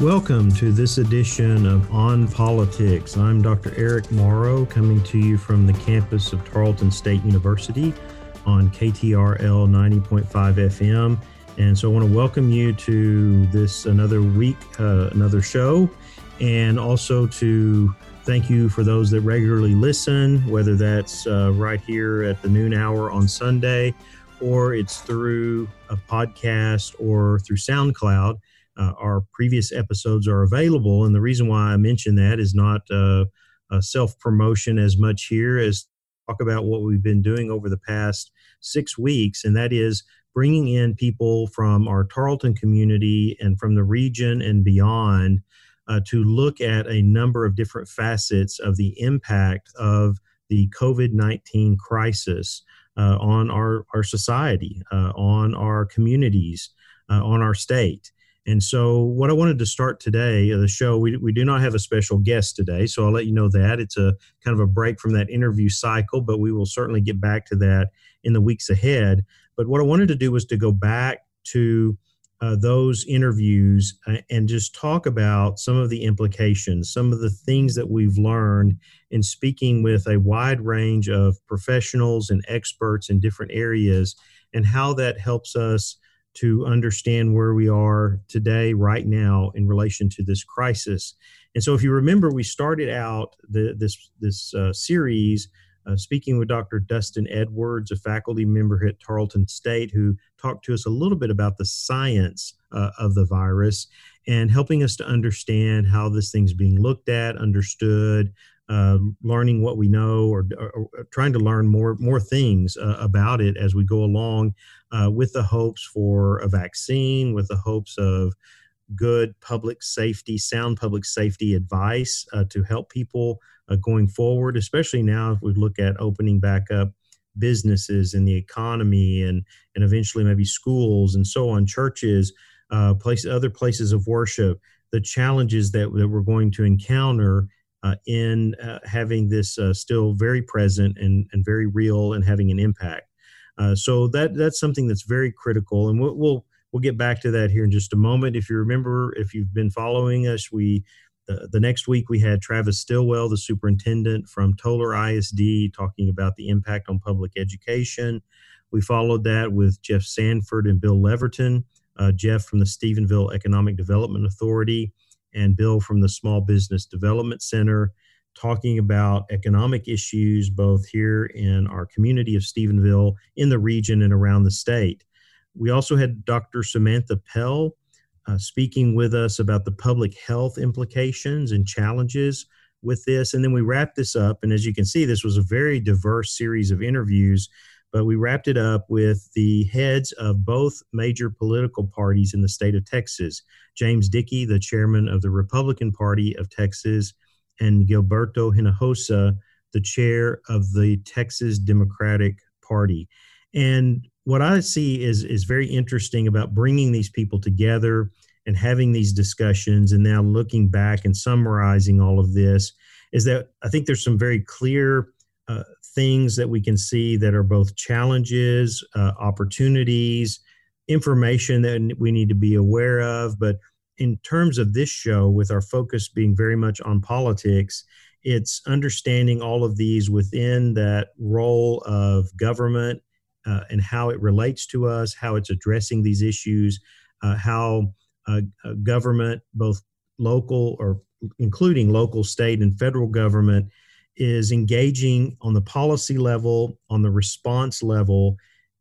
Welcome to this edition of On Politics. I'm Dr. Eric Morrow coming to you from the campus of Tarleton State University on KTRL 90.5 FM. And so I want to welcome you to this another week, uh, another show, and also to thank you for those that regularly listen, whether that's uh, right here at the noon hour on Sunday or it's through a podcast or through SoundCloud uh, our previous episodes are available. And the reason why I mention that is not uh, self promotion as much here as talk about what we've been doing over the past six weeks, and that is bringing in people from our Tarleton community and from the region and beyond uh, to look at a number of different facets of the impact of the COVID 19 crisis uh, on our, our society, uh, on our communities, uh, on our state. And so, what I wanted to start today, uh, the show, we, we do not have a special guest today. So, I'll let you know that. It's a kind of a break from that interview cycle, but we will certainly get back to that in the weeks ahead. But what I wanted to do was to go back to uh, those interviews uh, and just talk about some of the implications, some of the things that we've learned in speaking with a wide range of professionals and experts in different areas, and how that helps us to understand where we are today, right now, in relation to this crisis. And so, if you remember, we started out the, this this uh, series uh, speaking with Dr. Dustin Edwards, a faculty member at Tarleton State, who talked to us a little bit about the science uh, of the virus and helping us to understand how this thing's being looked at, understood, um, learning what we know or, or, or, trying to learn more more things uh, about it as we go along uh, with the hopes for a vaccine with the hopes of good public safety sound public safety advice uh, to help people uh, going forward especially now if we look at opening back up businesses and the economy and and eventually maybe schools and so on churches uh, place other places of worship. The challenges that, that we're going to encounter in uh, having this uh, still very present and, and very real and having an impact. Uh, so that that's something that's very critical, and we'll, we'll, we'll get back to that here in just a moment. If you remember, if you've been following us, we the, the next week we had Travis Stillwell, the superintendent from Tolar ISD, talking about the impact on public education. We followed that with Jeff Sanford and Bill Leverton. Uh, Jeff from the Stephenville Economic Development Authority, and Bill from the Small Business Development Center talking about economic issues both here in our community of Stephenville, in the region, and around the state. We also had Dr. Samantha Pell uh, speaking with us about the public health implications and challenges with this. And then we wrapped this up. And as you can see, this was a very diverse series of interviews but we wrapped it up with the heads of both major political parties in the state of Texas James Dickey, the chairman of the Republican Party of Texas, and Gilberto Hinojosa, the chair of the Texas Democratic Party. And what I see is, is very interesting about bringing these people together and having these discussions and now looking back and summarizing all of this is that I think there's some very clear uh, things that we can see that are both challenges, uh, opportunities, information that we need to be aware of. But in terms of this show, with our focus being very much on politics, it's understanding all of these within that role of government uh, and how it relates to us, how it's addressing these issues, uh, how uh, uh government, both local or including local, state, and federal government, is engaging on the policy level, on the response level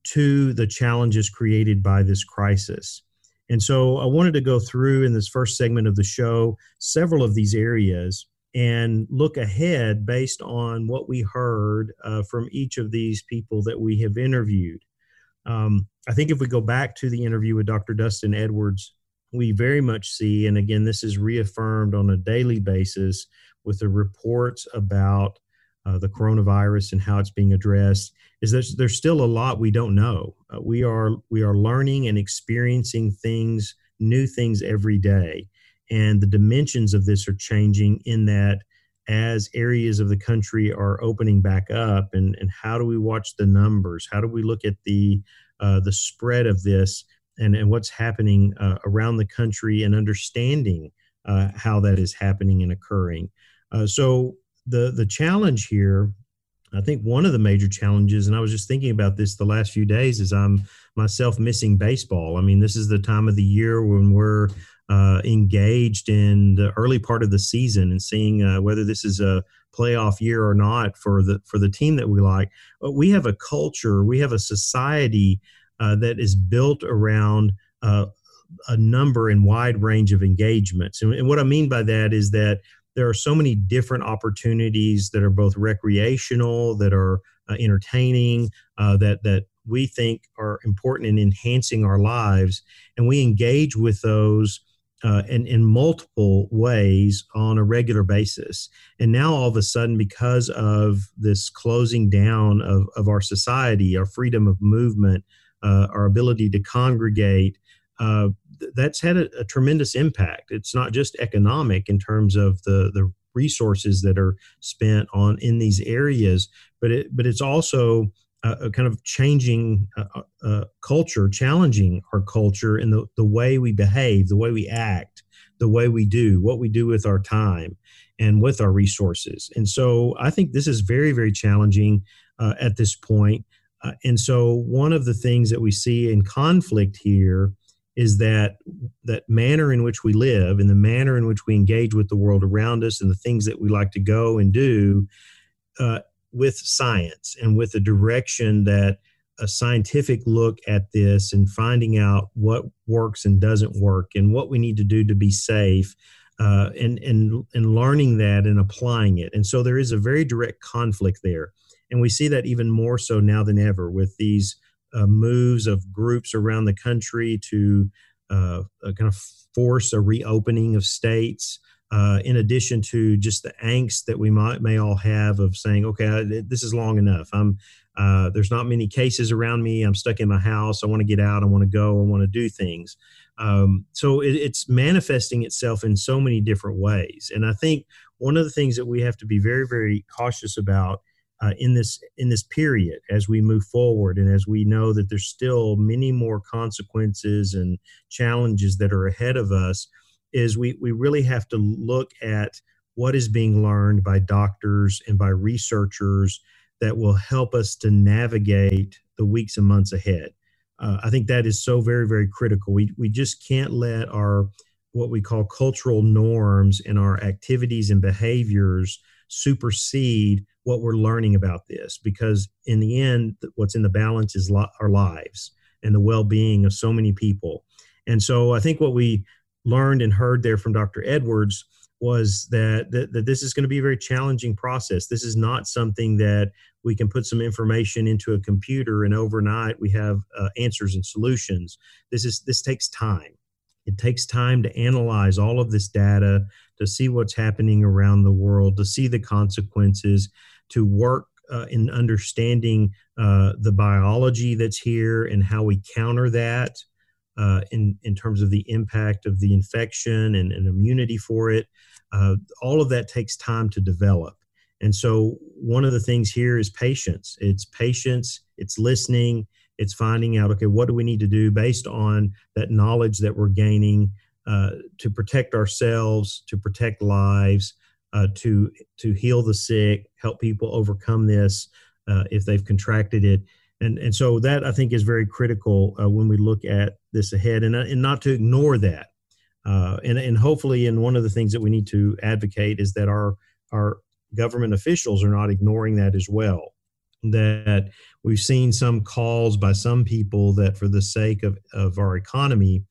to the challenges created by this crisis. And so I wanted to go through in this first segment of the show several of these areas and look ahead based on what we heard uh, from each of these people that we have interviewed. Um, I think if we go back to the interview with Dr. Dustin Edwards, we very much see, and again, this is reaffirmed on a daily basis with the reports about uh, the coronavirus and how it's being addressed is that there's still a lot we don't know. Uh, we are we are learning and experiencing things, new things every day, and the dimensions of this are changing. In that, as areas of the country are opening back up, and and how do we watch the numbers? How do we look at the uh, the spread of this and and what's happening uh, around the country and understanding uh, how that is happening and occurring. Uh, so the the challenge here, I think one of the major challenges, and I was just thinking about this the last few days, is I'm myself missing baseball. I mean, this is the time of the year when we're uh, engaged in the early part of the season and seeing uh, whether this is a playoff year or not for the for the team that we like. But we have a culture, we have a society uh, that is built around uh, a number and wide range of engagements. And, and, what I mean by that is that there are so many different opportunities that are both recreational, that are uh, entertaining, uh, that that we think are important in enhancing our lives, and we engage with those uh, in, in multiple ways on a regular basis. And now, all of a sudden, because of this closing down of, of our society, our freedom of movement, uh, our ability to congregate, uh, that's had a, a, tremendous impact. It's not just economic in terms of the, the resources that are spent on in these areas, but it, but it's also a, kind of changing uh, uh, culture, challenging our culture in the, the way we behave, the way we act, the way we do, what we do with our time and with our resources. And so I think this is very, very challenging uh, at this point. Uh, and so one of the things that we see in conflict here is that that manner in which we live and the manner in which we engage with the world around us and the things that we like to go and do uh, with science and with a direction that a scientific look at this and finding out what works and doesn't work and what we need to do to be safe uh, and and and learning that and applying it. And so there is a very direct conflict there. And we see that even more so now than ever with these uh, moves of groups around the country to uh, uh kind of force a reopening of states uh, in addition to just the angst that we might may all have of saying, okay, this is long enough. I'm uh, there's not many cases around me. I'm stuck in my house. I want to get out. I want to go. I want to do things. Um, so it, it's manifesting itself in so many different ways. And I think one of the things that we have to be very, very cautious about uh, in this in this period as we move forward, and as we know that there's still many more consequences and challenges that are ahead of us is we, we really have to look at what is being learned by doctors and by researchers that will help us to navigate the weeks and months ahead. Uh, I think that is so very, very critical. We, we just can't let our what we call cultural norms and our activities and behaviors supersede what we're learning about this because in the end what's in the balance is our lives and the well-being of so many people and so i think what we learned and heard there from Dr. Edwards was that, that, that this is going to be a very challenging process. This is not something that we can put some information into a computer and overnight we have uh, answers and solutions. This is this takes time. It takes time to analyze all of this data, to see what's happening around the world, to see the consequences, to work uh, in understanding uh, the biology that's here and how we counter that uh, in, in terms of the impact of the infection and, and immunity for it. Uh, all of that takes time to develop. And so, one of the things here is patience. It's patience, it's listening, it's finding out, okay, what do we need to do based on that knowledge that we're gaining uh, to protect ourselves, to protect lives, uh, to, to heal the sick, help people overcome this uh, if they've contracted it and and so that I think is very critical uh, when we look at this ahead, and uh, and not to ignore that. Uh, and and hopefully, and one of the things that we need to advocate is that our our government officials are not ignoring that as well. That we've seen some calls by some people that for the sake of, of our economy,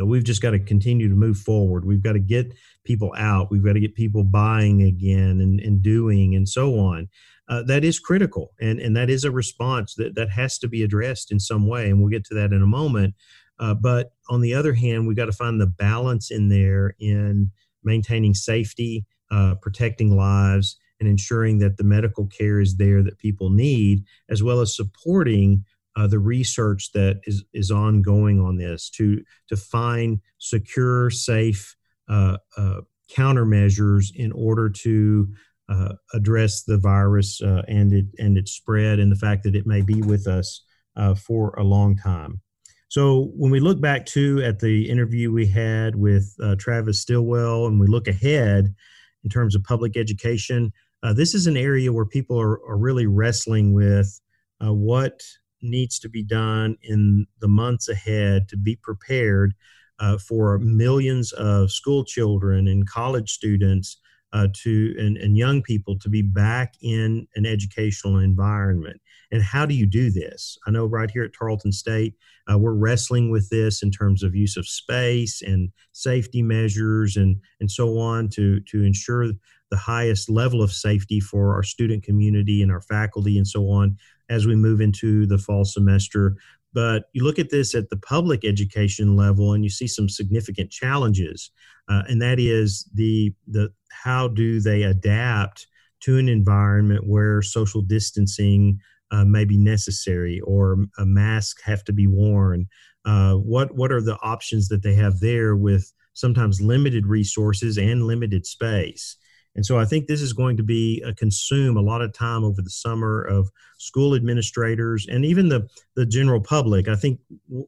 that we've just got to continue to move forward. We've got to get people out. We've got to get people buying again and, and doing and so on uh, that is critical and, and that is a response that, that has to be addressed in some way and we'll get to that in a moment uh, but on the other hand we've got to find the balance in there in maintaining safety uh, protecting lives and ensuring that the medical care is there that people need as well as supporting uh, the research that is, is ongoing on this to to find secure safe uh, uh, countermeasures in order to uh, address the virus uh, and it and its spread and the fact that it may be with us uh, for a long time. So when we look back to at the interview we had with Travis Stillwell, and we look ahead in terms of public education, this is an area where people are, are really wrestling with uh, what needs to be done in the months ahead to be prepared uh, for millions of school children and college students uh, to and, and young people to be back in an educational environment. And how do you do this? I know right here at Tarleton State, uh, we're wrestling with this in terms of use of space and safety measures and and so on to to ensure the highest level of safety for our student community and our faculty and so on as we move into the fall semester. But you look at this at the public education level, and you see some significant challenges, uh, and that is the the how do they adapt to an environment where social distancing uh, may be necessary or a mask have to be worn. Uh, what what are the options that they have there with sometimes limited resources and limited space? And so I think this is going to be a consume a lot of time over the summer of school administrators and even the, the general public. I think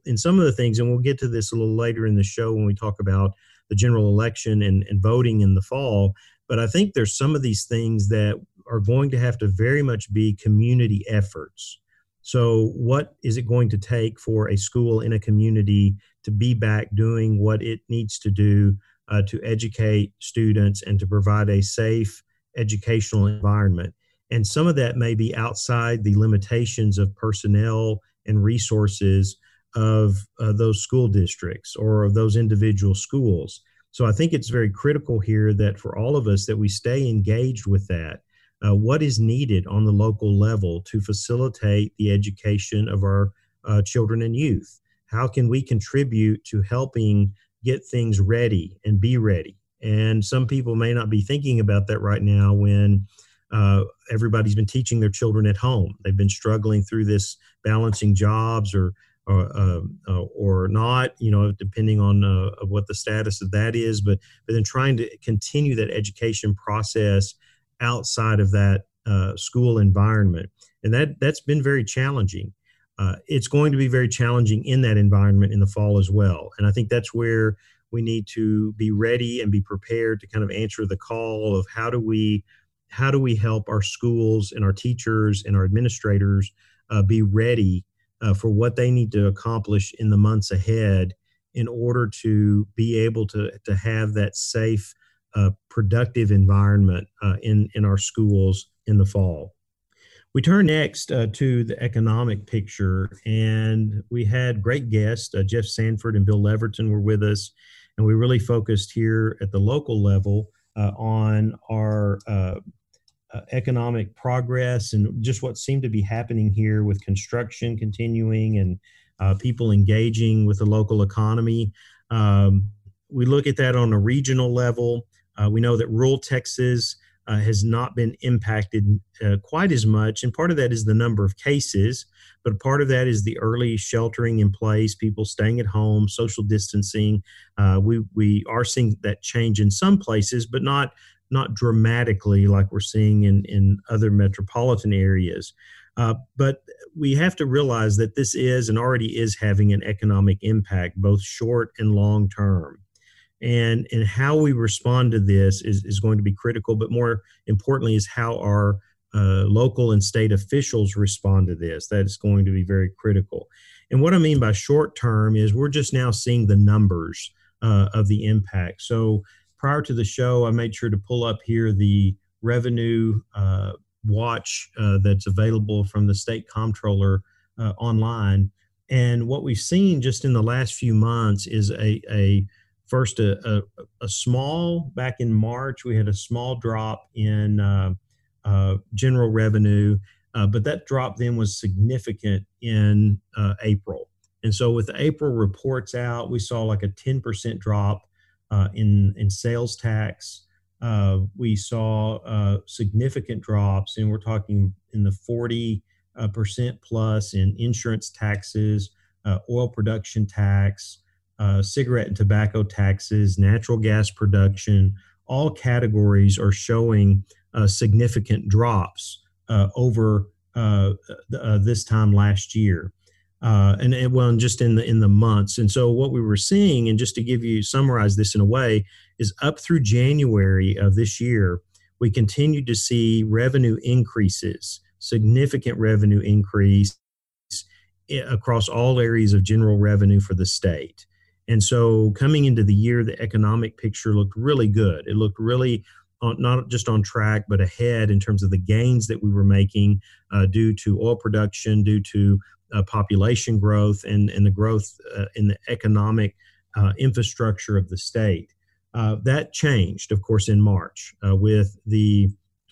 in some of the things, and we'll get to this a little later in the show when we talk about the general election and, and voting in the fall. But I think there's some of these things that are going to have to very much be community efforts. So, what is it going to take for a school in a community to be back doing what it needs to do uh, to educate students and to provide a safe educational environment. And some of that may be outside the limitations of personnel and resources of uh, those school districts or of those individual schools. So I think it's very critical here that for all of us that we stay engaged with that. Uh, what is needed on the local level to facilitate the education of our uh, children and youth? How can we contribute to helping get things ready and be ready. And some people may not be thinking about that right now when uh, everybody's been teaching their children at home. They've been struggling through this balancing jobs or or, uh, uh, or not, you know, depending on uh, what the status of that is. But but then trying to continue that education process outside of that uh, school environment, and that that's been very challenging uh, it's going to be very challenging in that environment in the fall as well. And I think that's where we need to be ready and be prepared to kind of answer the call of how do we how do we help our schools and our teachers and our administrators uh, be ready uh, for what they need to accomplish in the months ahead in order to be able to to have that safe, uh, productive environment uh, in in our schools in the fall. We turn next uh, to the economic picture, and we had great guests. Uh, Jeff Sanford and Bill Leverton were with us, and we really focused here at the local level uh, on our uh, uh, economic progress and just what seemed to be happening here with construction continuing and uh, people engaging with the local economy. Um, we look at that on a regional level. we know that rural Texas uh, has not been impacted uh, quite as much. And part of that is the number of cases, but part of that is the early sheltering in place, people staying at home, social distancing. Uh, we, we are seeing that change in some places, but not not dramatically like we're seeing in, in other metropolitan areas. Uh, but we have to realize that this is and already is having an economic impact, both short and long term and and how we respond to this is, is going to be critical but more importantly is how our uh, local and state officials respond to this. That is going to be very critical. And what i mean by short term is we're just now seeing the numbers uh, of the impact. So prior to the show i made sure to pull up here the revenue uh, watch uh, that's available from the state comptroller uh, online. And what we've seen just in the last few months is a, a first a, a, a, small back in March we had a small drop in uh, uh, general revenue, uh, but that drop then was significant in uh, April. And so with the April reports out, we saw like a 10% drop uh, in in sales tax. Uh, we saw significant drops, and we're talking in the 40 percent plus in insurance taxes, oil production tax uh, cigarette and tobacco taxes, natural gas production, all categories are showing uh, significant drops uh, over uh, uh, this time last year. uh, and, and well, and just in the in the months. And so what we were seeing, and just to give you summarize this in a way, is up through January of this year, we continued to see revenue increases, significant revenue increase across all areas of general revenue for the state. And so coming into the year, the economic picture looked really good. It looked really on, not just on track, but ahead in terms of the gains that we were making uh, due to oil production, due to uh, population growth, and, and the growth uh, in the economic uh, infrastructure of the state. Uh, that changed, of course, in March uh, with the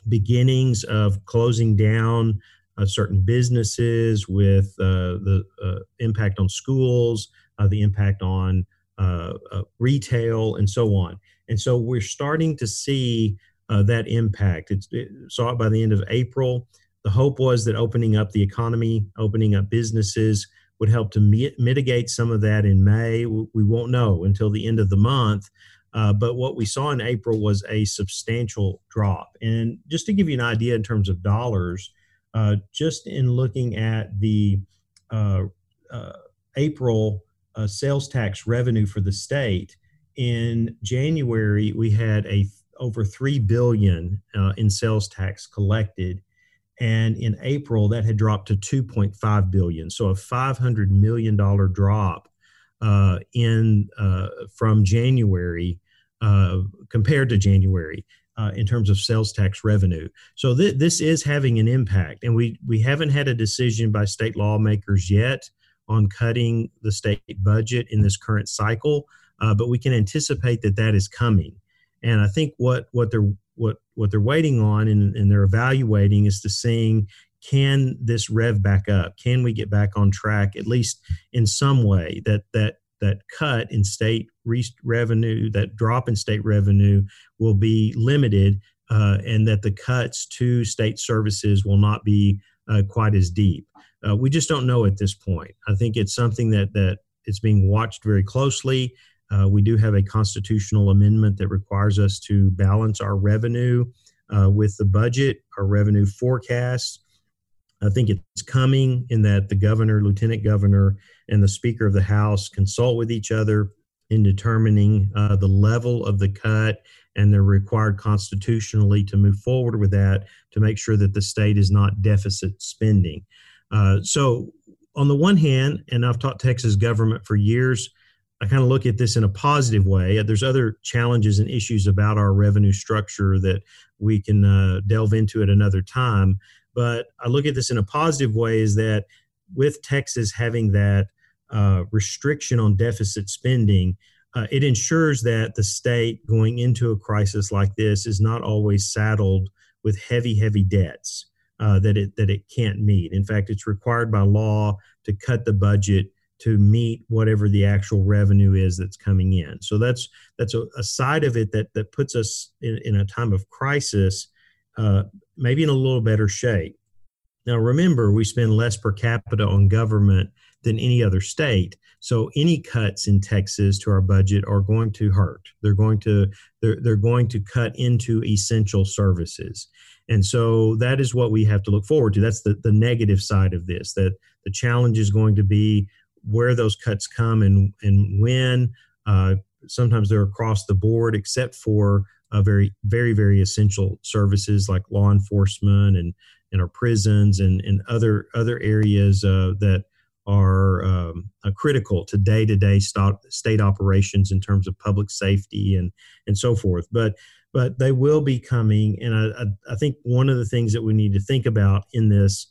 beginnings of closing down certain businesses, with the impact on schools, the impact on retail, and so on. And so we're starting to see uh, that impact. It's, it saw it by the end of April. The hope was that opening up the economy, opening up businesses would help to mi- mitigate some of that in May. We won't know until the end of the month. Uh, but what we saw in April was a substantial drop. And just to give you an idea in terms of dollars, uh, just in looking at the uh, uh April uh, sales tax revenue for the state, in January we had a over three billion uh, in sales tax collected, and in April that had dropped to 2.5 billion. So a 500 million dollar drop uh, in uh, from January uh, compared to January. Uh, in terms of sales tax revenue, so th- this is having an impact, and we we haven't had a decision by state lawmakers yet on cutting the state budget in this current cycle uh, but we can anticipate that that is coming. And I think what what they're what what they're waiting on and, and they're evaluating is to seeing can this rev back up? Can we get back on track at least in some way? That that that cut in state re- revenue, that drop in state revenue, will be limited, uh, and that the cuts to state services will not be uh, quite as deep. Uh, we just don't know at this point. I think it's something that that it's being watched very closely. Uh, we do have a constitutional amendment that requires us to balance our revenue uh, with the budget, our revenue forecast. I think it's coming in that the governor, lieutenant governor, and the speaker of the House consult with each other in determining uh, the level of the cut and they're required constitutionally to move forward with that to make sure that the state is not deficit spending. Uh, so, on the one hand, and I've taught Texas government for years, I kind of look at this in a positive way. There's other challenges and issues about our revenue structure that we can uh, delve into at another time. But I look at this in a positive way is that with Texas having that uh, restriction on deficit spending, uh, it ensures that the state going into a crisis like this is not always saddled with heavy, heavy debts uh, that it that it can't meet. In fact, it's required by law to cut the budget to meet whatever the actual revenue is that's coming in. So that's that's a, a side of it that that puts us in, in a time of crisis, uh, maybe in a little better shape. Now remember, we spend less per capita on government than any other state. So any cuts in Texas to our budget are going to hurt. They're going to they're, they're going to cut into essential services. And so that is what we have to look forward to. That's the, the negative side of this, that the challenge is going to be where those cuts come and and when. Uh, sometimes they're across the board, except for very very very essential services like law enforcement and and our prisons and and other other areas uh, that are um, uh, critical to day to day state operations in terms of public safety and and so forth. But but they will be coming, and I, I, think one of the things that we need to think about in this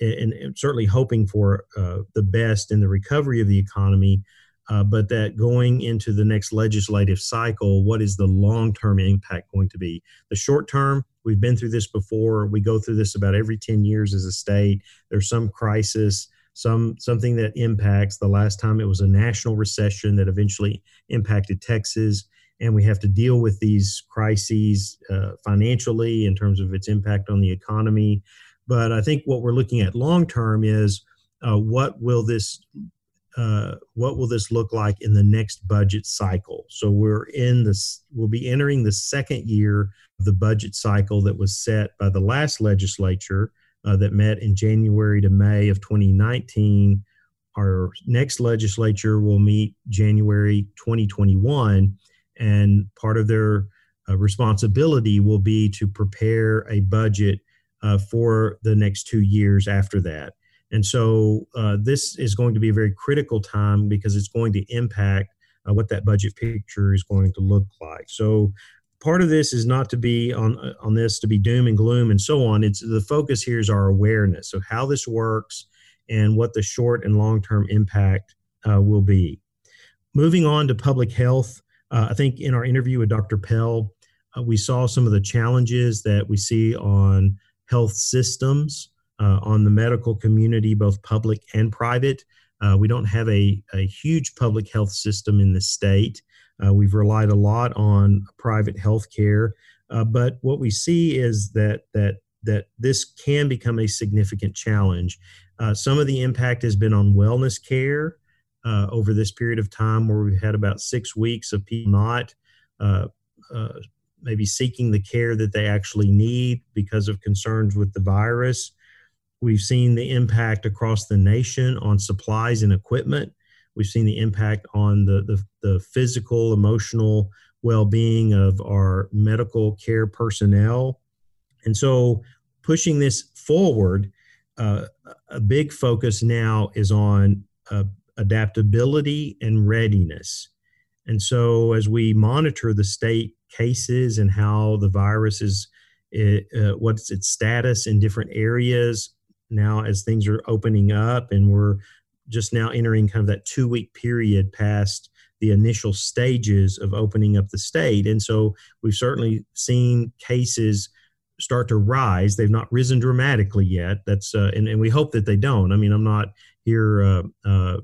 and, and certainly hoping for uh, the best in the recovery of the economy. Uh, but that going into the next legislative cycle, what is the long term impact going to be? The short term, we've been through this before. We go through this about every 10 years as a state. There's some crisis, some something that impacts. The last time it was a national recession that eventually impacted Texas. And we have to deal with these crises uh, financially in terms of its impact on the economy. But I think what we're looking at long term is uh, what will this uh, what will this look like in the next budget cycle? So we're in this, we'll be entering the second year of the budget cycle that was set by the last legislature uh, that met in January to May of 2019. our next legislature will meet January 2021, and part of their uh, responsibility will be to prepare a budget uh, for the next two years after that. And so uh, this is going to be a very critical time because it's going to impact uh, what that budget picture is going to look like. So part of this is not to be on uh, on this to be doom and gloom and so on. It's the focus here is our awareness of how this works and what the short and long term impact uh, will be. Moving on to public health, uh, I think in our interview with Dr. Pell, uh, we saw some of the challenges that we see on health systems, uh, on the medical community, both public and private. Uh, we don't have a, a huge public health system in the state. Uh, we've relied a lot on private health care, uh, but what we see is that that that this can become a significant challenge. Some of the impact has been on wellness care uh, over this period of time, where we've had about six weeks of people not uh, uh, maybe seeking the care that they actually need because of concerns with the virus. We've seen the impact across the nation on supplies and equipment. We've seen the impact on the, the, the physical, emotional well being of our medical care personnel. And so, pushing this forward, uh, a big focus now is on uh, adaptability and readiness. And so, as we monitor the state cases and how the virus is, uh, what's its status in different areas now as things are opening up, and we're just now entering kind of that two week period past the initial stages of opening up the state. And so we've certainly seen cases start to rise. They've not risen dramatically yet. That's uh, and, and we hope that they don't. I mean, I'm not here uh, uh,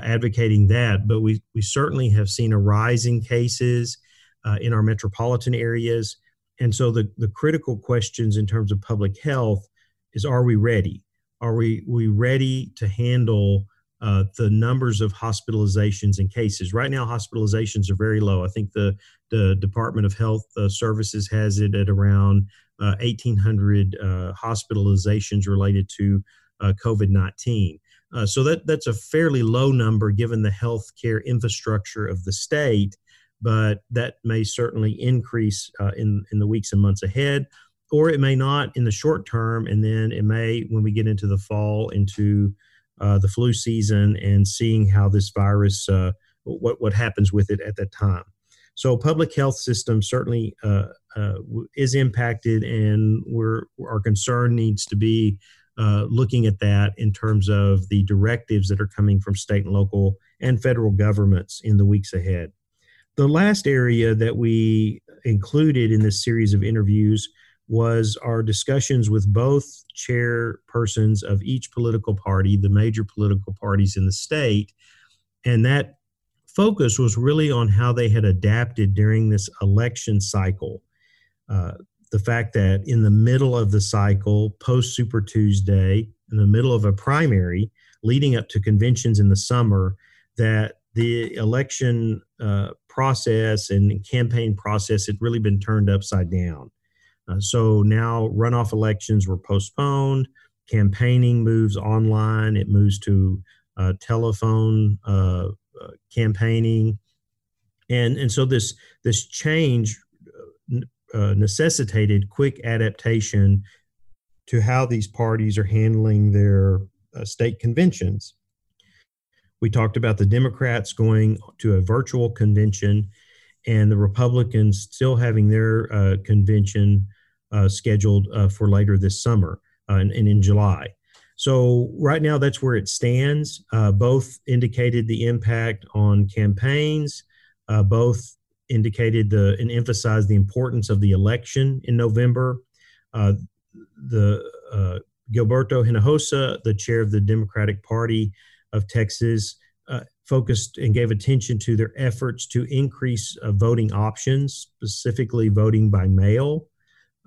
advocating that, but we we certainly have seen a rise in cases uh, in our metropolitan areas. And so the the critical questions in terms of public health is: Are we ready? Are we we ready to handle uh, the numbers of hospitalizations and cases. Right now, hospitalizations are very low. I think the, the Department of Health uh, Services has it at around uh, 1,800 uh, hospitalizations related to uh, COVID 19. Uh, so that, that's a fairly low number given the healthcare infrastructure of the state, but that may certainly increase in, in the weeks and months ahead or it may not in the short term and then it may when we get into the fall into uh, the flu season and seeing how this virus, uh, what, what happens with it at that time. So, public health system certainly uh, uh is impacted, and we're, our concern needs to be uh, looking at that in terms of the directives that are coming from state and local and federal governments in the weeks ahead. The last area that we included in this series of interviews was our discussions with both chairpersons of each political party, the major political parties in the state. And that focus was really on how they had adapted during this election cycle. Uh, the fact that in the middle of the cycle, post Super Tuesday, in the middle of a primary leading up to conventions in the summer, that the election uh, process and campaign process had really been turned upside down. Uh, so now runoff elections were postponed. Campaigning moves online. It moves to uh, telephone uh, uh campaigning, and and so this this change uh, uh, necessitated quick adaptation to how these parties are handling their state conventions. We talked about the Democrats going to a virtual convention and the Republicans still having their uh, convention uh, scheduled uh, for later this summer uh, and, and, in July. So, right now, that's where it stands. Uh, both indicated the impact on campaigns, uh, both indicated the and emphasized the importance of the election in November. the Gilberto Hinojosa, the chair of the Democratic Party of Texas, uh, focused and gave attention to their efforts to increase uh, voting options, specifically voting by mail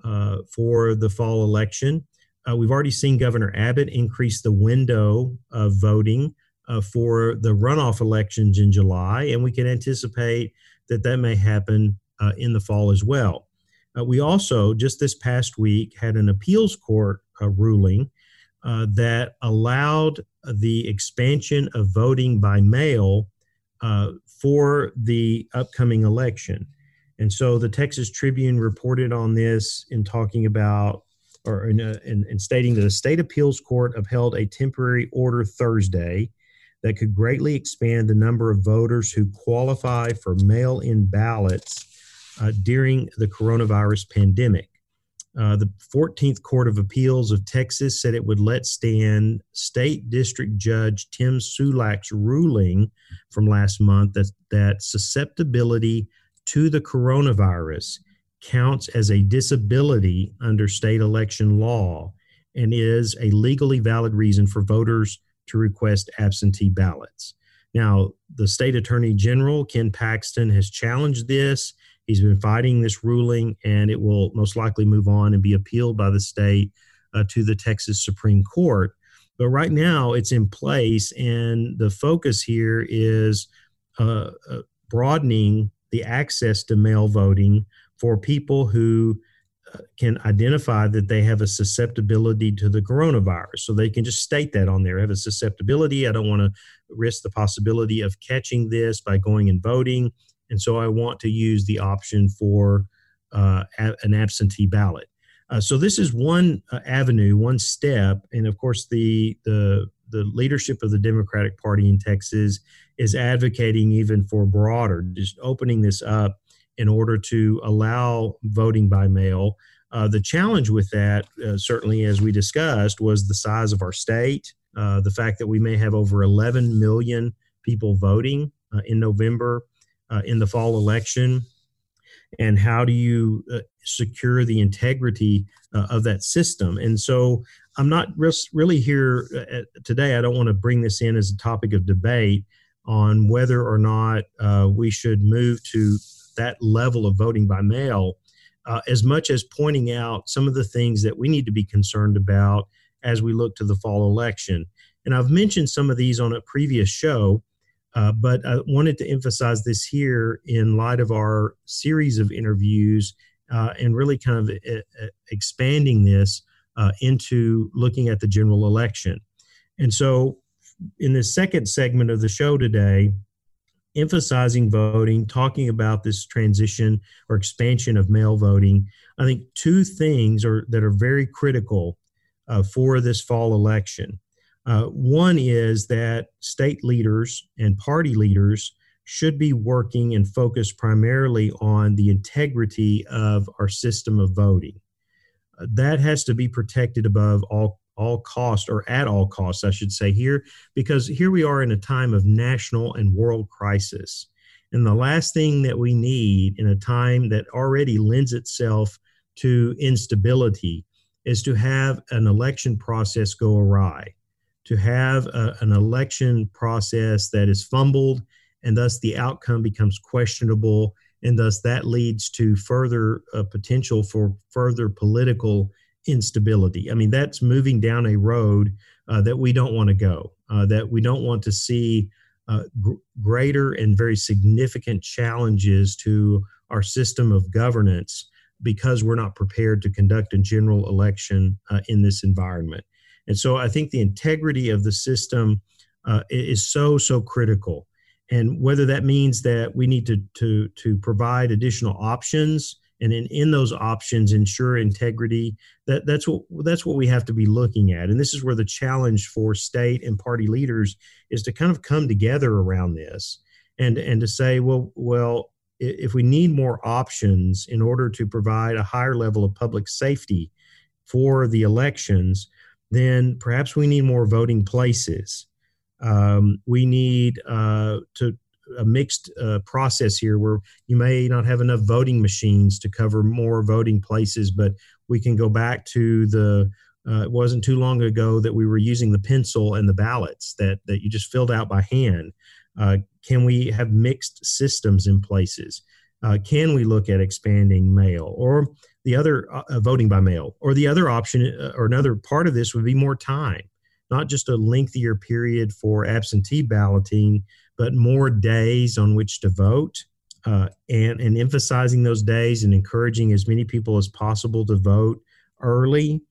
uh, for the fall election. Uh, we've already seen Governor Abbott increase the window of voting uh, for the runoff elections in July, and we can anticipate that that may happen uh, in the fall as well. we also, just this past week, had an appeals court ruling uh, that allowed the expansion of voting by mail uh, for the upcoming election. And so the Texas Tribune reported on this in talking about or in, uh, in, in, stating that a state appeals court upheld a temporary order Thursday that could greatly expand the number of voters who qualify for mail in ballots uh, during the coronavirus pandemic. Uh, the 14th Court of Appeals of Texas said it would let stand State District Judge Tim Sulak's ruling from last month that, that susceptibility to the coronavirus counts as a disability under state election law and is a legally valid reason for voters to request absentee ballots. Now, the state attorney general, Ken Paxton, has challenged this He's been fighting this ruling, and it will most likely move on and be appealed by the state uh, to the Texas Supreme Court. But right now, it's in place, and the focus here is uh, uh, broadening the access to mail voting for people who can identify that they have a susceptibility to the coronavirus. So they can just state that on there. I have a susceptibility. I don't want to risk the possibility of catching this by going and voting. And so I want to use the option for uh, an absentee ballot. Uh, so this is one uh, avenue, one step, and of course the the the leadership of the Democratic Party in Texas is advocating even for broader, just opening this up in order to allow voting by mail. Uh, the challenge with that, uh, certainly as we discussed, was the size of our state, uh, the fact that we may have over 11 million people voting in November uh, in the fall election and how do you uh, secure the integrity uh, of that system and so i'm not really here uh, today i don't want to bring this in as a topic of debate on whether or not uh, we should move to that level of voting by mail uh, as much as pointing out some of the things that we need to be concerned about as we look to the fall election and i've mentioned some of these on a previous show uh, but I wanted to emphasize this here in light of our series of interviews uh, and really kind of uh, uh, expanding this uh, into looking at the general election. And so, in the second segment of the show today, emphasizing voting, talking about this transition or expansion of mail voting, I think two things are that are very critical for this fall election. Uh, one is that state leaders and party leaders should be working and focused primarily on the integrity of our system of voting. Uh, that has to be protected above all all cost or at all costs, I should say here, because here we are in a time of national and world crisis. And the last thing that we need in a time that already lends itself to instability is to have an election process go awry to have a, an election process that is fumbled and thus the outcome becomes questionable and thus that leads to further uh, potential for further political instability i mean that's moving down a road uh, that we don't want to go uh, that we don't want to see uh, gr- greater and very significant challenges to our system of governance because we're not prepared to conduct a general election uh, in this environment and so I think the integrity of the system uh, is so, so critical. And whether that means that we need to, to, to provide additional options and in, in those options ensure integrity, that, that's, what, that's what we have to be looking at. And this is where the challenge for state and party leaders is to kind of come together around this and, and to say, well, well, if we need more options in order to provide a higher level of public safety for the elections, then perhaps we need more voting places. Um, we need uh, to a mixed uh, process here where you may not have enough voting machines to cover more voting places, but we can go back to the. Uh, it wasn't too long ago that we were using the pencil and the ballots that that you just filled out by hand. Uh, can we have mixed systems in places? Uh, can we look at expanding mail or the other uh, uh, voting by mail or the other option uh, or another part of this would be more time not just a lengthier period for absentee balloting but more days on which to vote uh, and and emphasizing those days and encouraging as many people as possible to vote early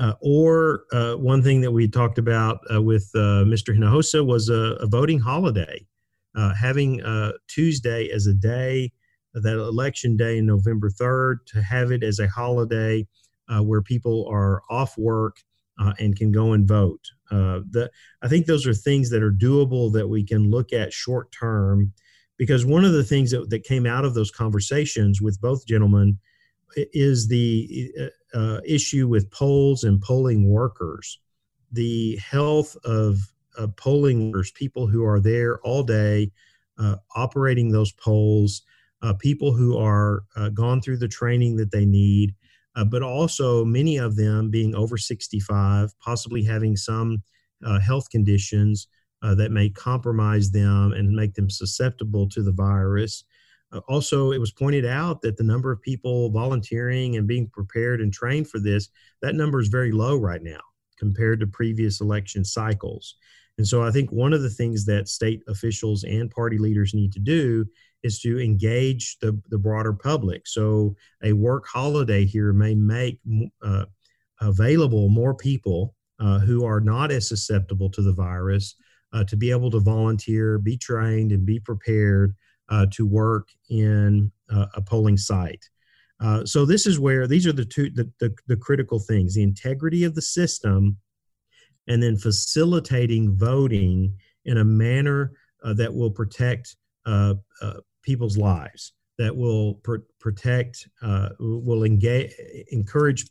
Uh, or uh, one thing that we talked about uh, with uh, Mr. Hinojosa was a, a voting holiday, uh, having Tuesday as a day, that election day, in November 3rd, to have it as a holiday where people are off work and can go and vote. The, I think those are things that are doable that we can look at short term because one of the things that, that came out of those conversations with both gentlemen is the uh, uh, issue with polls and polling workers, the health of uh, polling workers, people who are there all day uh, operating those polls, uh, people who are uh, gone through the training that they need, Uh, but also many of them being over 65, possibly having some uh, health conditions uh, that may compromise them and make them susceptible to the virus. Uh, also, it was pointed out that the number of people volunteering and being prepared and trained for this, that number is very low right now compared to previous election cycles. And so I think one of the things that state officials and party leaders need to do is to engage the, the broader public. So a work holiday here may make uh, available more people uh, who are not as susceptible to the virus uh, to be able to volunteer, be trained, and be prepared uh, to work in uh, a polling site. Uh, so this is where these are the two the, the, the, critical things: the integrity of the system, and then facilitating voting in a manner uh, that will protect uh, uh, people's lives, that will pr- protect, will engage, encourage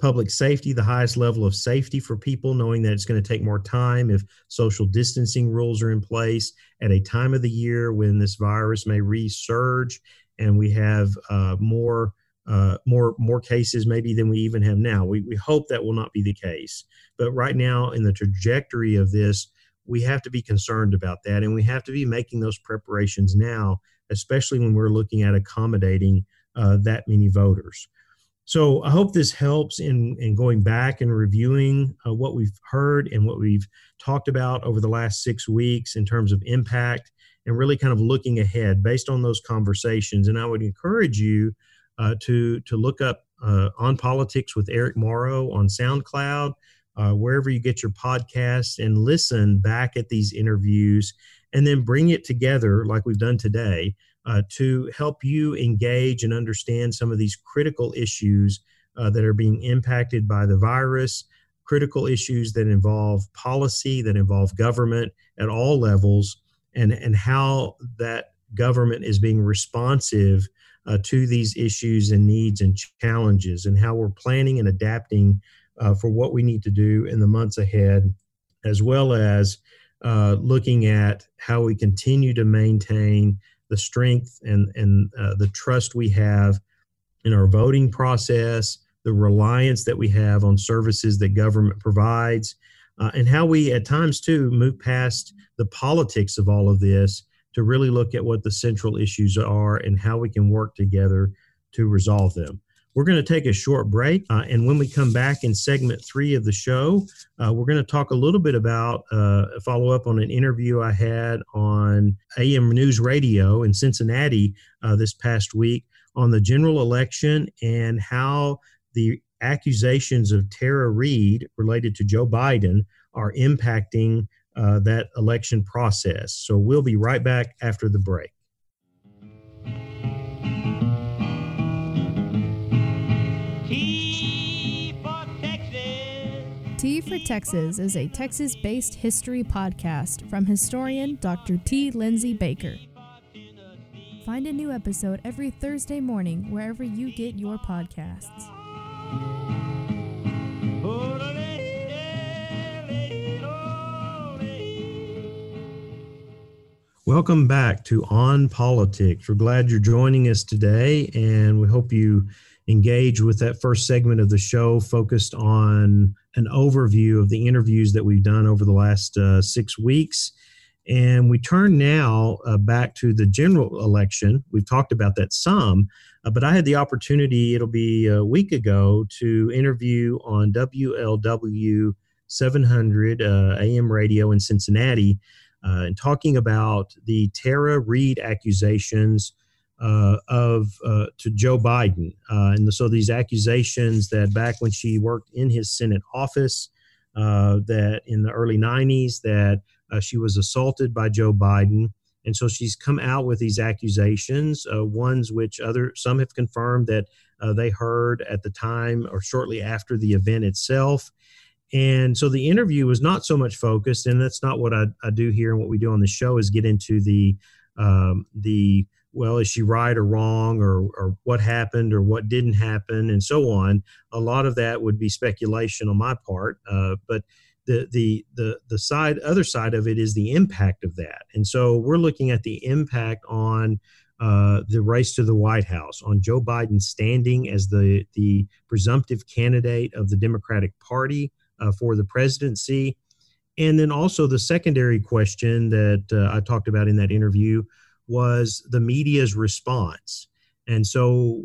public safety, the highest level of safety for people, knowing that it's going to take more time if social distancing rules are in place at a time of the year when this virus may resurge and we have uh, more. Uh, more more cases maybe than we even have now. We, we hope that will not be the case. But right now, in the trajectory of this, we have to be concerned about that, and we have to be making those preparations now, especially when we're looking at accommodating uh, that many voters. So I hope this helps in, in going back and reviewing uh, what we've heard and what we've talked about over the last six weeks in terms of impact and really kind of looking ahead based on those conversations. And I would encourage you uh, to, to look up uh, On Politics with Eric Morrow on SoundCloud, uh, wherever you get your podcasts, and listen back at these interviews and then bring it together like we've done today uh, to help you engage and understand some of these critical issues uh, that are being impacted by the virus, critical issues that involve policy, that involve government at all levels, and, and how that government is being responsive uh, to these issues and needs and challenges, and how we're planning and adapting uh, for what we need to do in the months ahead, as well as uh, looking at how we continue to maintain the strength and and uh, the trust we have in our voting process, the reliance that we have on services that government provides, uh, and how we at times too move past the politics of all of this to really look at what the central issues are and how we can work together to resolve them. We're going to take a short break. Uh, and when we come back in segment three of the show, uh, we're going to talk a little bit about uh, follow up on an interview I had on AM News Radio in Cincinnati uh, this past week on the general election and how the accusations of Tara Reade related to Joe Biden are impacting uh, that election process. So we'll be right back after the break. For Texas is a Texas based history podcast from historian Dr. T. Lindsay Baker. Find a new episode every Thursday morning wherever you get your podcasts. Welcome back to On Politics. We're glad you're joining us today, and we hope you engage with that first segment of the show focused on an overview of the interviews that we've done over the last uh, six weeks. And we turn now uh, back to the general election. We've talked about that some, uh, but I had the opportunity, it'll be a week ago, to interview on WLW 700 uh, AM radio in Cincinnati uh, and talking about the Tara Reade accusations uh, of uh, to Joe Biden, uh, and so these accusations that back when she worked in his Senate office, uh, that in the early '90s that uh, she was assaulted by Joe Biden, and so she's come out with these accusations, ones which other some have confirmed that they heard at the time or shortly after the event itself. And so the interview was not so much focused, and that's not what I, I do here. And what we do on the show is get into the um, the well, is she right or wrong, or or what happened or what didn't happen, and so on. A lot of that would be speculation on my part, uh, but the the the the side other side of it is the impact of that, and so we're looking at the impact on uh, the race to the White House, on Joe Biden standing as the the presumptive candidate of the Democratic Party uh, for the presidency. And then also the secondary question that uh, I talked about in that interview was the media's response. And so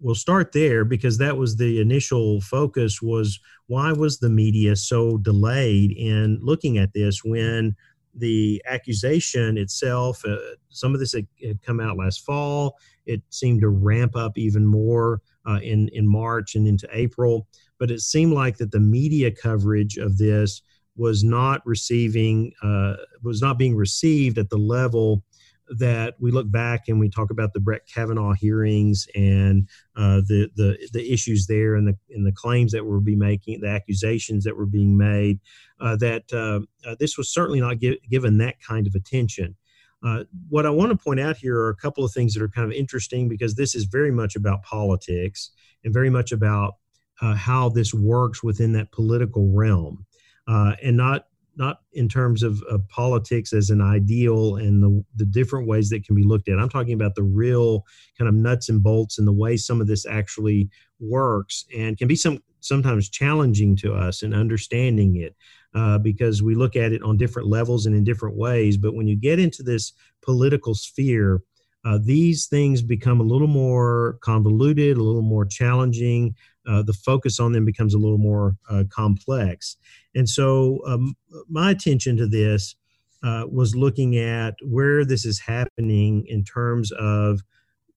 we'll start there because that was the initial focus was why was the media so delayed in looking at this when the accusation itself uh, some of this had, had, come out last fall it seemed to ramp up even more uh, in in march and into april but it seemed like that the media coverage of this was not receiving uh, was not being received at the level that we look back and we talk about the Brett Kavanaugh hearings and uh, the the the issues there and the and the claims that were being making, the accusations that were being made, uh, that uh, uh this was certainly not give, given that kind of attention. Uh, what I want to point out here are a couple of things that are kind of interesting because this is very much about politics and very much about uh, how this works within that political realm, uh, and not not in terms of, of, politics as an ideal and the, the different ways that can be looked at. I'm talking about the real kind of nuts and bolts and the way some of this actually works and can be some sometimes challenging to us in understanding it uh, because we look at it on different levels and in different ways. But when you get into this political sphere, uh, these things become a little more convoluted, a little more challenging. Uh, the focus on them becomes a little more uh, complex. And so, um, my attention to this uh, was looking at where this is happening in terms of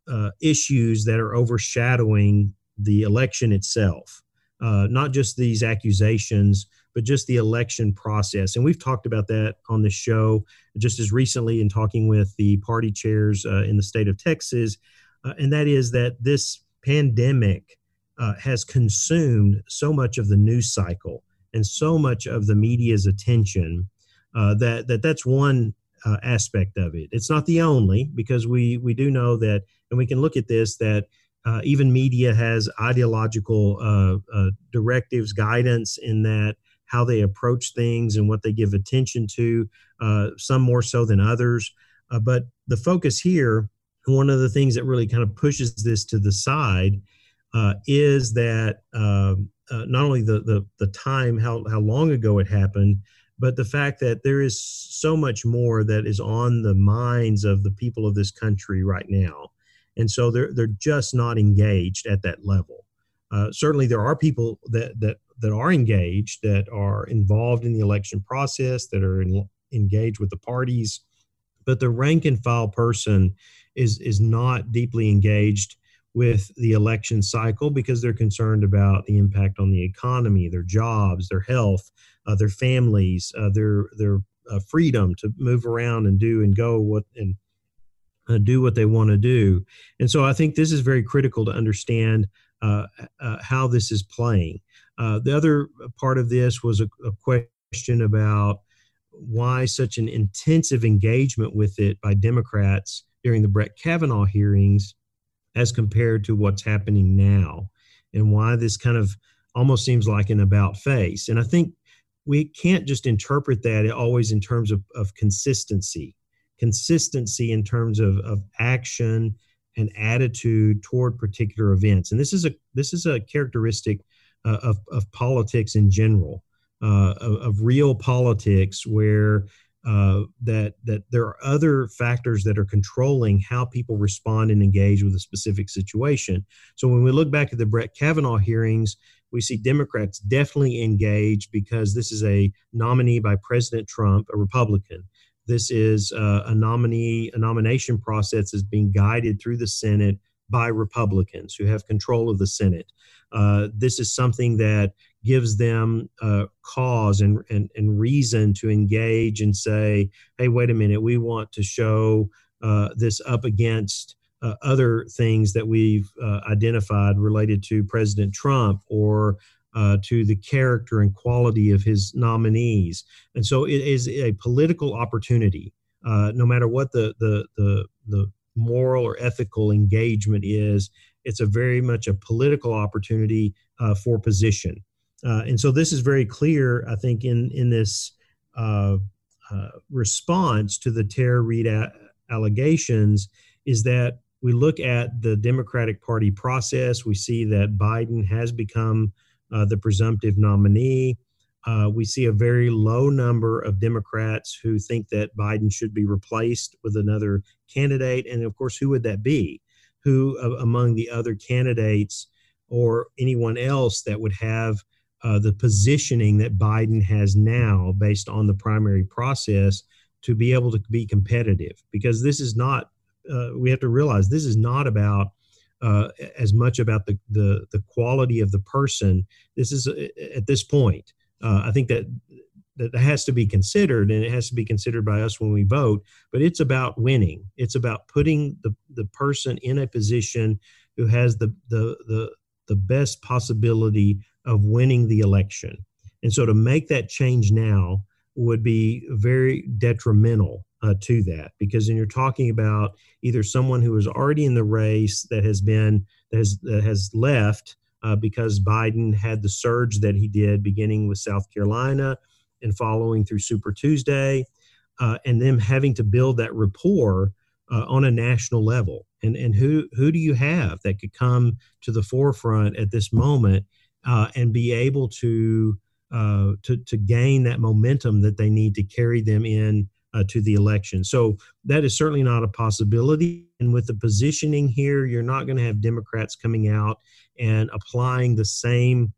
uh, issues that are overshadowing the election itself, not just these accusations but just the election process. And we've talked about that on the show just as recently in talking with the party chairs uh, in the state of Texas. Uh, and that is that this pandemic uh, has consumed so much of the news cycle and so much of the media's attention uh, that, that that's one uh, aspect of it. It's not the only, because we, we do know that, and we can look at this, that uh, even media has ideological uh, uh, directives, guidance in that how they approach things and what they give attention to, uh, some more so than others. But the focus here, one of the things that really kind of pushes this to the side, is that um, uh, not only the, the the time, how how long ago it happened, but the fact that there is so much more that is on the minds of the people of this country right now, and so they're they're just not engaged at that level. Uh, certainly, there are people that that that are engaged, that are involved in the election process, that are in, engaged with the parties, but the rank and file person is is not deeply engaged with the election cycle because they're concerned about the impact on the economy, their jobs, their health, uh, their families, uh, their their uh, freedom to move around and do and go what and uh, do what they want to do. And so I think this is very critical to understand uh, uh, how this is playing. The other part of this was a, a, question about why such an intensive engagement with it by Democrats during the Brett Kavanaugh hearings as compared to what's happening now, and why this kind of almost seems like an about face. And I think we can't just interpret that always in terms of, of consistency, consistency in terms of, of action and attitude toward particular events. And this is a this is a characteristic uh, of, of politics in general, uh, of, of, real politics, where uh, that that there are other factors that are controlling how people respond and engage with a specific situation. So when we look back at the Brett Kavanaugh hearings, we see Democrats definitely engaged because this is a nominee by President Trump, a Republican This is uh, a nominee, a nomination process is being guided through the Senate by Republicans who have control of the Senate. Uh, this is something that gives them uh, cause and, and, and reason to engage and say, hey, wait a minute, we want to show uh, this up against uh, other things that we've uh, identified related to President Trump or to the character and quality of his nominees. And so it is a political opportunity, no matter what the, the, the, the moral or ethical engagement is, it's a very much a political opportunity uh, for position. Uh, and so this is very clear, I think, in, in this uh, uh, response to the Tara Reade a- allegations is that we look at the Democratic Party process. We see that Biden has become uh, the presumptive nominee. Uh, we see a very low number of Democrats who think that Biden should be replaced with another candidate. And of course, who would that be? Who uh, among the other candidates or anyone else that would have uh, the positioning that Biden has now based on the primary process to be able to be competitive? Because this is not, uh, we have to realize this is not about uh, as much about the, the, the quality of the person. This is uh, at this point. Uh, I think that that has to be considered, and it has to be considered by us when we vote. But it's about winning. It's about putting the, the person in a position who has the the the the best possibility of winning the election. And so to make that change now would be very detrimental uh, to that because then you're talking about either someone who is already in the race that has been that has that has left uh, because Biden had the surge that he did beginning with South Carolina and following through Super Tuesday, uh, and them having to build that rapport uh, on a national level. And and who who do you have that could come to the forefront at this moment uh, and be able to uh, to to gain that momentum that they need to carry them in uh, to the election. So that is certainly not a possibility. And with the positioning here, you're not going to have Democrats coming out and applying the same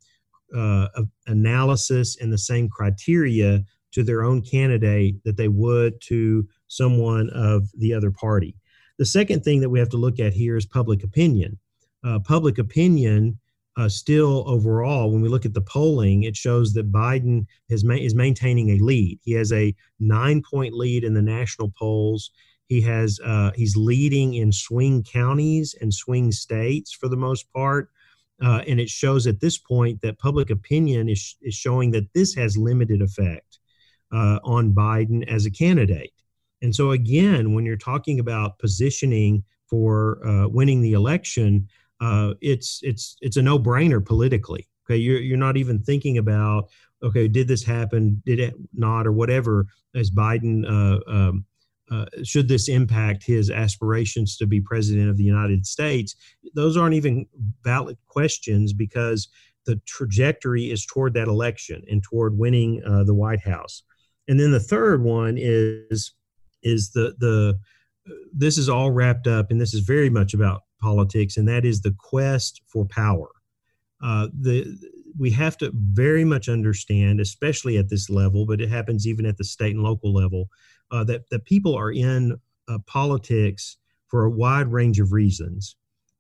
uh, analysis and the same criteria to their own candidate that they would to someone of the other party. The second thing that we have to look at here is public opinion. Uh, public opinion uh, still overall, when we look at the polling, it shows that Biden has ma- is maintaining a lead. He has a nine point lead in the national polls. He has uh, he's leading in swing counties and swing states for the most part, uh, and it shows at this point that public opinion is is showing that this has limited effect uh, on Biden as a candidate. And so again, when you're talking about positioning for uh, winning the election uh, it's it's it's a no brainer politically. Okay, you're you're not even thinking about okay, did this happen? Did it not, or whatever? As Biden, uh, um, uh, should this impact his aspirations to be president of the United States? Those aren't even valid questions because the trajectory is toward that election and toward winning uh, the White House. And then the third one is is the the this is all wrapped up, and this is very much about politics, and that is the quest for power. Uh, the we have to very much understand, especially at this level, but it happens even at the state and local level, uh, that that people are in uh, politics for a wide range of reasons.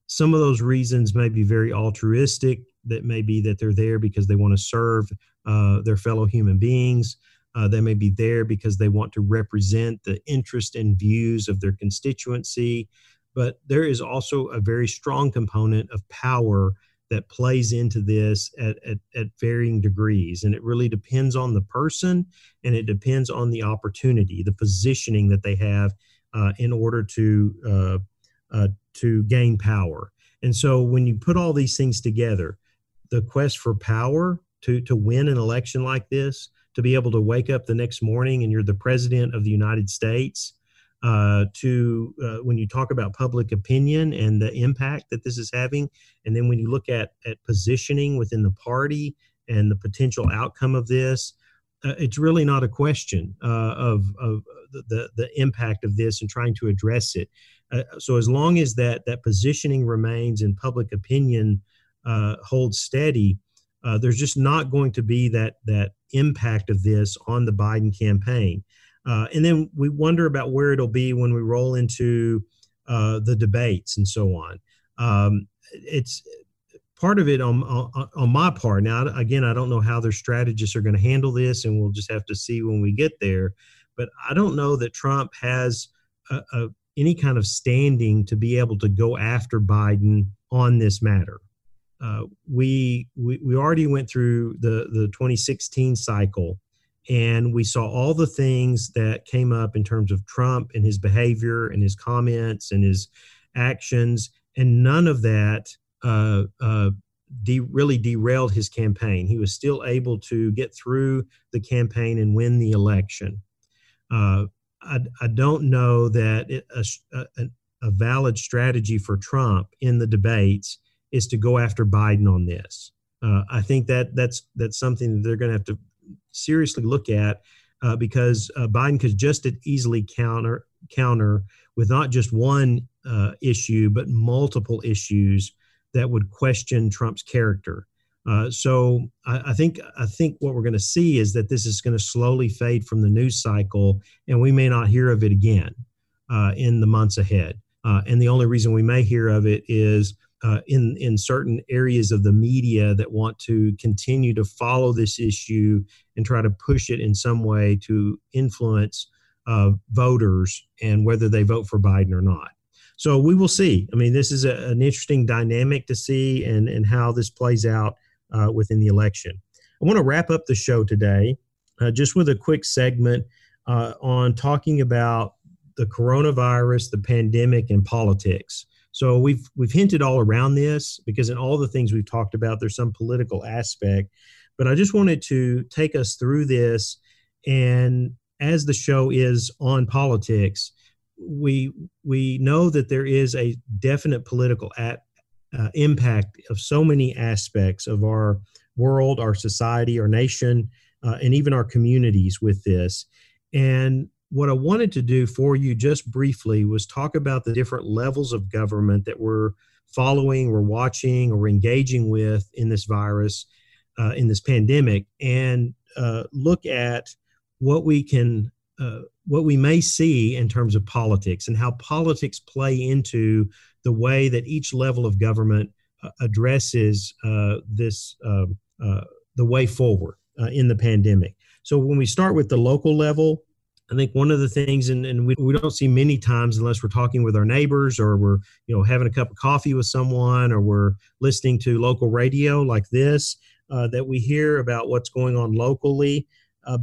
Some of those reasons may be very altruistic. That may be that they're there because they want to serve uh, their fellow human beings. Uh, they may be there because they want to represent the interest and views of their constituency but there is also a very strong component of power that plays into this at, at, at, varying degrees. And it really depends on the person and it depends on the opportunity, the positioning that they have uh, in order to, uh, uh, to gain power. And so when you put all these things together, the quest for power to, to win an election like this, to be able to wake up the next morning and you're the president of the United States, uh, to uh, when you talk about public opinion and the impact that this is having, and then when you look at at positioning within the party and the potential outcome of this, uh, it's really not a question uh, of of the the impact of this and trying to address it. Uh, so as long as that that positioning remains and public opinion uh, holds steady, there's just not going to be that that impact of this on the Biden campaign. Uh, and then we wonder about where it'll be when we roll into uh, the debates and so on. Um, it's part of it on, on, on my part. Now, again, I don't know how their strategists are going to handle this, and we'll just have to see when we get there. But I don't know that Trump has a, a, any kind of standing to be able to go after Biden on this matter. Uh, we, we we already went through the the 2016 cycle, and we saw all the things that came up in terms of Trump and his behavior and his comments and his actions, and none of that uh, uh, de- really derailed his campaign. He was still able to get through the campaign and win the election. Uh, I, I, don't know that it, a, a, a, valid strategy for Trump in the debates is to go after Biden on this. Uh, I think that that's that's something that they're going to have to seriously look at uh, because uh, Biden could just as easily counter counter with not just one uh, issue but multiple issues that would question Trump's character. Uh, so I, I, think I think what we're going to see is that this is going to slowly fade from the news cycle, and we may not hear of it again uh, in the months ahead. Uh, and the only reason we may hear of it is uh, in in certain areas of the media that want to continue to follow this issue and try to push it in some way to influence uh, voters and whether they vote for Biden or not. So we will see. I mean, this is a, an interesting dynamic to see and, and how this plays out uh, within the election. I want to wrap up the show today uh, just with a quick segment uh, on talking about the coronavirus, the pandemic, and politics. So we've we've hinted all around this because in all the things we've talked about, there's some political aspect. But I just wanted to take us through this, and as the show is on politics, we we know that there is a definite political at, uh, impact of so many aspects of our world, our society, our nation, uh, and even our communities with this. And what I wanted to do for you just briefly was talk about the different levels of government that we're following, we're watching, or engaging with in this virus, uh, in this pandemic, and uh, look at what we can uh, what we may see in terms of politics and how politics play into the way that each level of government uh, addresses uh, this um, uh, the way forward in the pandemic. So when we start with the local level, I think one of the things, and, and we, we don't see many times unless we're talking with our neighbors or we're you know having a cup of coffee with someone or we're listening to local radio like this, uh, that we hear about what's going on locally.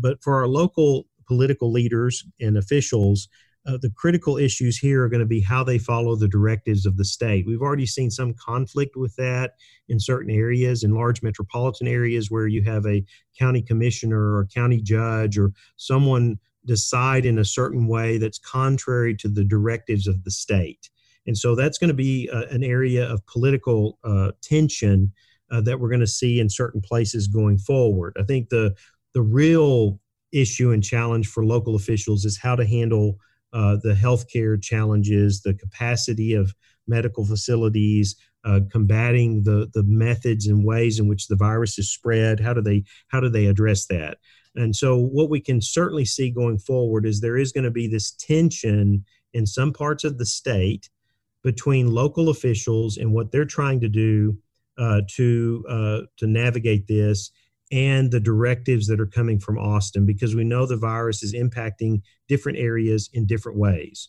but for our local political leaders and officials, uh, the critical issues here are going to be how they follow the directives of the state. We've already seen some conflict with that in certain areas, in large metropolitan areas where you have a county commissioner or county judge or someone decide in a certain way that's contrary to the directives of the state. And so that's going to be uh, an area of political uh, tension uh, that we're going to see in certain places going forward. I think the the real issue and challenge for local officials is how to handle uh, the healthcare challenges, the capacity of medical facilities, uh, combating the the methods and ways in which the virus is spread. How do they how do they address that? And so, what we can certainly see going forward is there is going to be this tension in some parts of the state between local officials and what they're trying to do uh, to uh, to navigate this and the directives that are coming from Austin because we know the virus is impacting different areas in different ways.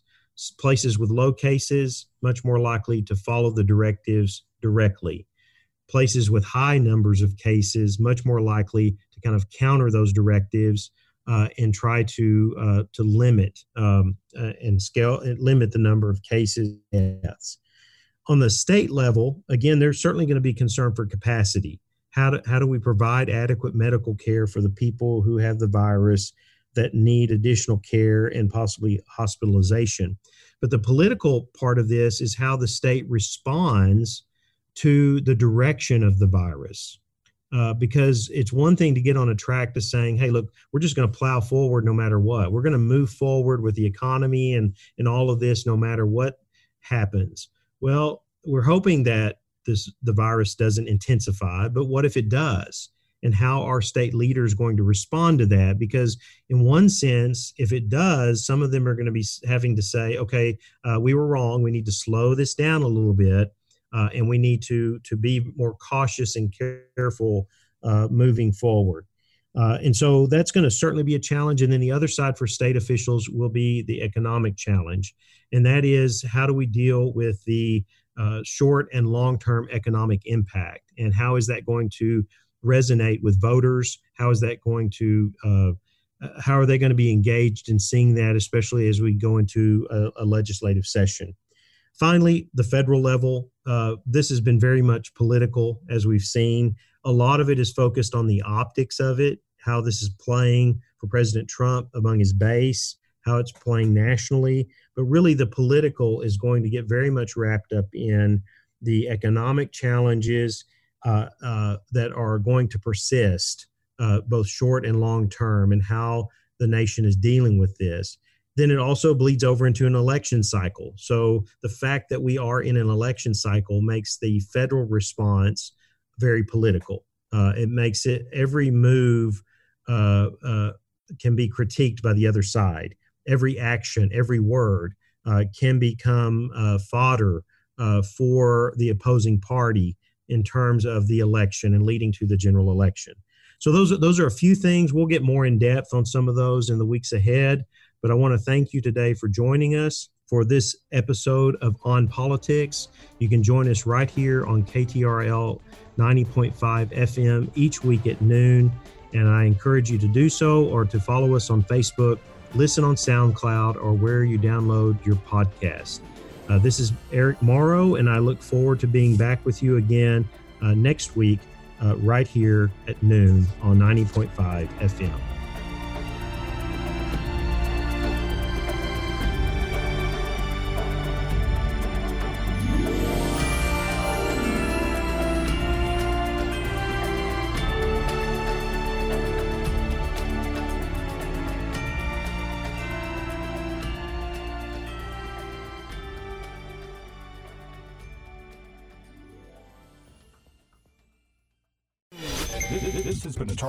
Places with low cases, much more likely to follow the directives directly. Places with high numbers of cases, much more likely kind of counter those directives uh, and try to uh, to limit um, uh, and scale and limit the number of cases deaths. On the state level, again, there's certainly going to be concern for capacity. How do, how do we provide adequate medical care for the people who have the virus that need additional care and possibly hospitalization? But the political part of this is how the state responds to the direction of the virus uh, because it's one thing to get on a track to saying hey look we're just going to plow forward no matter what. We're going to move forward with the economy and and all of this no matter what happens. Well we're hoping that this the virus doesn't intensify but what if it does? And how are state leaders going to respond to that? Because in one sense if it does some of them are going to be having to say okay uh, we were wrong. We need to slow this down a little bit uh, and we need to to be more cautious and careful uh, moving forward uh, and so that's going to certainly be a challenge and then the other side for state officials will be the economic challenge and that is how do we deal with the uh, short and long term economic impact and how is that going to resonate with voters? How is that going to uh, uh, how are they going to be engaged in seeing that, especially as we go into a, a legislative session? Finally, the federal level. Uh, this has been very much political, as we've seen. A lot of it is focused on the optics of it, how this is playing for President Trump among his base, how it's playing nationally. But really, the political is going to get very much wrapped up in the economic challenges uh, uh, that are going to persist, uh, both short and long term, and how the nation is dealing with this. Then it also bleeds over into an election cycle. So the fact that we are in an election cycle makes the federal response very political. Uh, it makes it every move uh, uh, can be critiqued by the other side. Every action, every word can become fodder for the opposing party in terms of the election and leading to the general election. So those those are a few things. We'll get more in depth on some of those in the weeks ahead. But I want to thank you today for joining us for this episode of On Politics. You can join us right here on KTRL 90.5 FM each week at noon. And I encourage you to do so or to follow us on Facebook, listen on SoundCloud, or where you download your podcast. Uh, this is Eric Morrow, and I look forward to being back with you again uh, next week, uh, right here at noon on 90.5 FM.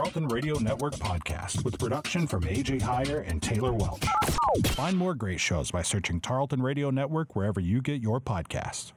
Tarleton Radio Network podcast with production from AJ Heyer and Taylor Welch. Find more great shows by searching Tarleton Radio Network wherever you get your podcasts.